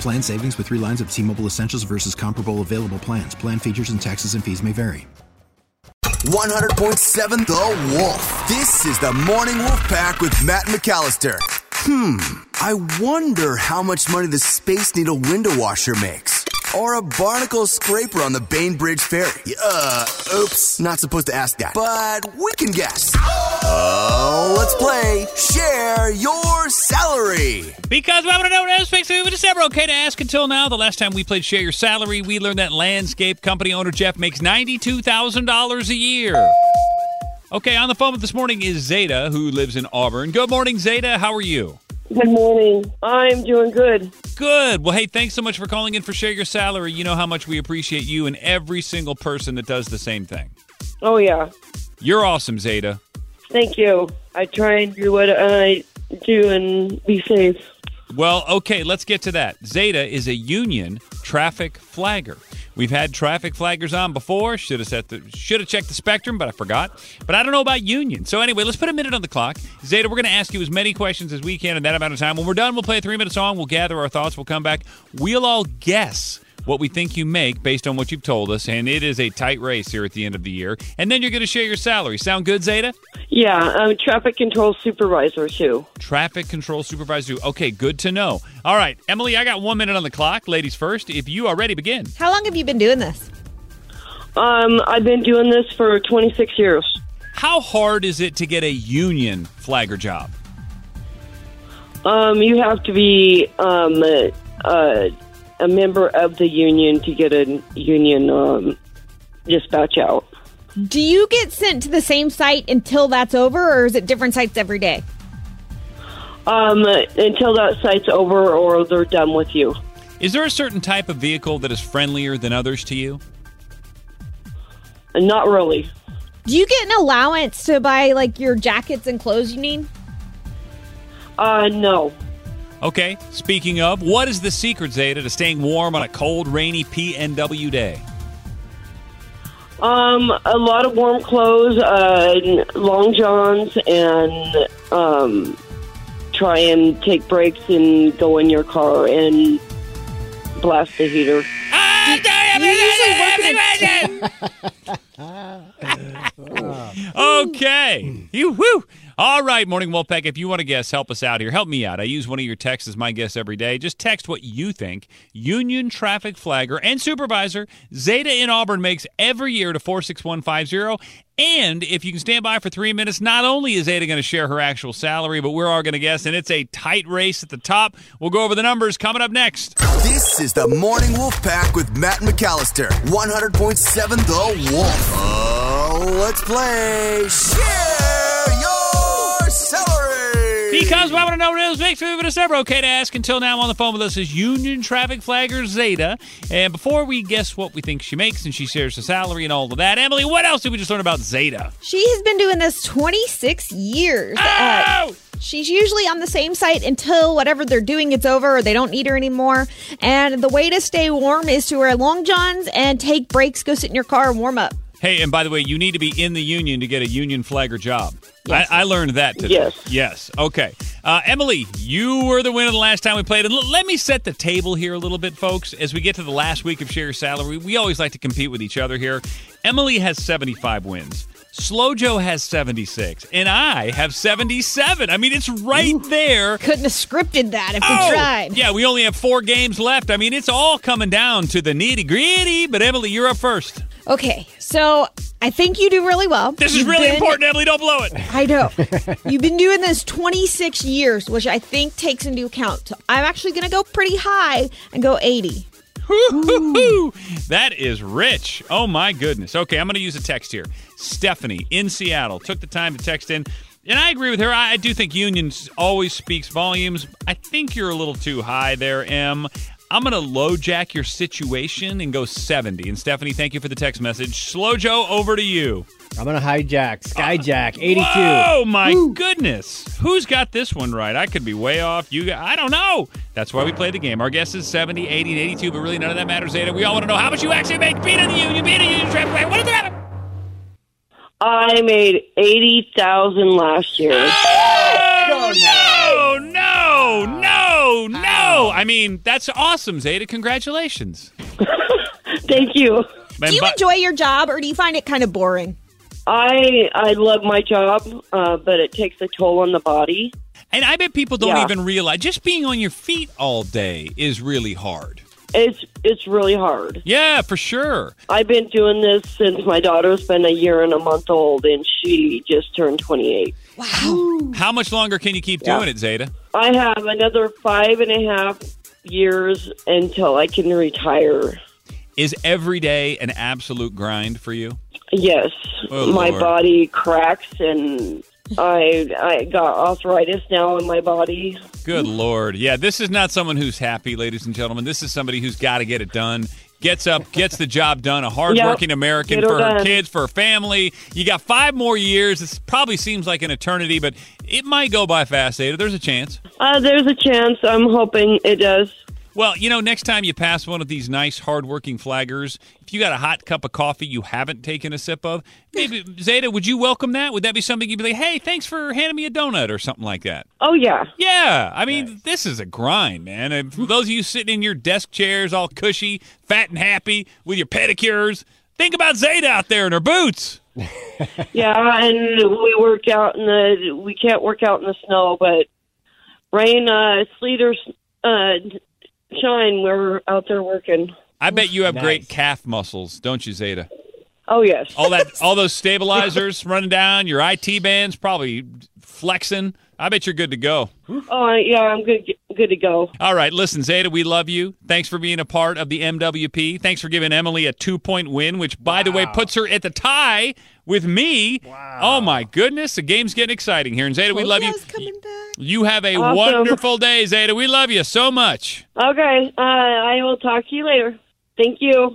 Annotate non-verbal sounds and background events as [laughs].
Plan savings with three lines of T-Mobile Essentials versus comparable available plans. Plan features and taxes and fees may vary. 100.7 The Wolf. This is the Morning Wolf Pack with Matt McAllister. Hmm, I wonder how much money the Space Needle window washer makes. Or a barnacle scraper on the Bainbridge Ferry. Uh, oops, not supposed to ask that. But we can guess. Oh, let's play Share Your Salary. Because we want to know what aspects of it never okay to ask until now. The last time we played Share Your Salary, we learned that landscape company owner Jeff makes $92,000 a year. Okay, on the phone with this morning is Zeta, who lives in Auburn. Good morning, Zeta. How are you? Good morning. I'm doing good. Good. Well, hey, thanks so much for calling in for Share Your Salary. You know how much we appreciate you and every single person that does the same thing. Oh, yeah. You're awesome, Zeta. Thank you. I try and do what I do and be safe. Well, okay, let's get to that. Zeta is a union traffic flagger. We've had traffic flaggers on before. Should have set the should have checked the spectrum, but I forgot. But I don't know about union. So anyway, let's put a minute on the clock. Zeta, we're going to ask you as many questions as we can in that amount of time. When we're done, we'll play a three minute song. We'll gather our thoughts. We'll come back. We'll all guess what we think you make based on what you've told us, and it is a tight race here at the end of the year. And then you're going to share your salary. Sound good, Zeta? Yeah, I'm a traffic control supervisor too. Traffic control supervisor. Okay, good to know. All right, Emily, I got one minute on the clock. Ladies first. If you are ready, begin. How long have you been doing this? Um, I've been doing this for 26 years. How hard is it to get a union flagger job? Um, you have to be um, uh, a member of the union to get a union um, dispatch out. Do you get sent to the same site until that's over, or is it different sites every day? Um, until that site's over or they're done with you. Is there a certain type of vehicle that is friendlier than others to you? Not really. Do you get an allowance to buy like your jackets and clothes you need? Uh, no. Okay, speaking of, what is the secret, Zeta, to staying warm on a cold, rainy PNW day? Um, a lot of warm clothes, uh, long johns, and um, try and take breaks and go in your car and blast the heater. [laughs] okay. You woo. All right, Morning Wolfpack, if you want to guess, help us out here. Help me out. I use one of your texts as my guess every day. Just text what you think. Union Traffic Flagger and Supervisor Zeta in Auburn makes every year to 46150. And if you can stand by for three minutes, not only is Zeta going to share her actual salary, but we're all going to guess, and it's a tight race at the top. We'll go over the numbers coming up next. This is the Morning Wolf Pack with Matt McAllister. 100.7 The Wolf. Oh, let's play Share Your Salary. Because we want to know what it is makes me, but it's never okay to ask. Until now, on the phone with us is Union Traffic Flagger Zeta. And before we guess what we think she makes and she shares her salary and all of that, Emily, what else did we just learn about Zeta? She has been doing this 26 years. Uh, she's usually on the same site until whatever they're doing it's over or they don't need her anymore. And the way to stay warm is to wear long johns and take breaks, go sit in your car and warm up. Hey, and by the way, you need to be in the union to get a union flagger job. Yes. I, I learned that today. Yes. Yes. Okay. Uh, Emily, you were the winner the last time we played. And l- let me set the table here a little bit, folks. As we get to the last week of Share Your Salary, we always like to compete with each other here. Emily has 75 wins. Slow Joe has 76, and I have 77. I mean, it's right there. Couldn't have scripted that if Oh, we tried. Yeah, we only have four games left. I mean, it's all coming down to the nitty gritty. But Emily, you're up first. Okay, so I think you do really well. This is You've really been- important, Emily. Don't blow it. I know. [laughs] You've been doing this 26 years, which I think takes into account. I'm actually going to go pretty high and go 80. Woo-hoo-hoo. That is rich. Oh my goodness. Okay, I'm going to use a text here. Stephanie in Seattle took the time to text in. And I agree with her. I I do think unions always speaks volumes. I think you're a little too high there, Em. I'm going to low jack your situation and go 70. And Stephanie, thank you for the text message. Slow Joe, over to you. I'm gonna hijack, uh, skyjack, 82. Oh my goodness. Who's got this one right? I could be way off. You got, I don't know. That's why we play the game. Our guess is 70, 80, and 82, but really none of that matters, Zeta. We all want to know how much you actually make being in the union, being in the union, traffic. What does it matter? I made eighty thousand last year. Oh, no, no, no, no. I mean, that's awesome, Zeta. Congratulations. [laughs] Thank you. Do you enjoy your job or do you find it kind of boring? I I love my job, uh, but it takes a toll on the body. and I bet people don't Yeah. even realize just being on your feet all day is really hard. It's it's really hard. Yeah, for sure. I've been doing this since my daughter's been a year and a month old, and she just turned twenty eight. Wow. How much longer can you keep Yeah. doing it, Zeta? I have another five and a half years until I can retire. Is every day an absolute grind for you? Yes, Oh, my Lord. body cracks, and I I got arthritis now in my body. Good Lord. Yeah, this is not someone who's happy, ladies and gentlemen. This is somebody who's got to get it done. Gets up, gets the job done. A [laughs] hardworking Yep. American her for her done. kids, for her family. You got five more years. This probably seems like an eternity, but it might go by fast, Ada. There's a chance. Uh, there's a chance. I'm hoping it does. Well, you know, next time you pass one of these nice, hardworking flaggers, if you got a hot cup of coffee you haven't taken a sip of, maybe [laughs] Zeta, would you welcome that? Would that be something you'd be like, "Hey, thanks for handing me a donut" or something like that? Oh yeah. Yeah, I mean, this is a grind, man. And for [laughs] those of you sitting in your desk chairs, all cushy, fat and happy, with your pedicures, think about Zeta out there in her boots. [laughs] Yeah, and we work out in the. We can't work out in the snow, but rain, uh, sleet, or uh, shine, we're out there working. I bet you have Nice. great calf muscles, don't you, Zeta? Oh yes. All that, all those [laughs] stabilizers running down, your IT bands probably flexing. I bet you're good to go. Oh yeah, I'm good. Good to go. All right, listen, Zeta, we love you. Thanks for being a part of the MWP. Thanks for giving Emily a two point win, which, by the way, puts her at the tie with me. Wow. Oh, my goodness. The game's getting exciting here. And Zeta, we love you. Coming back. You have a Awesome. wonderful day, Zeta. We love you so much. Okay, uh, I will talk to you later. Thank you.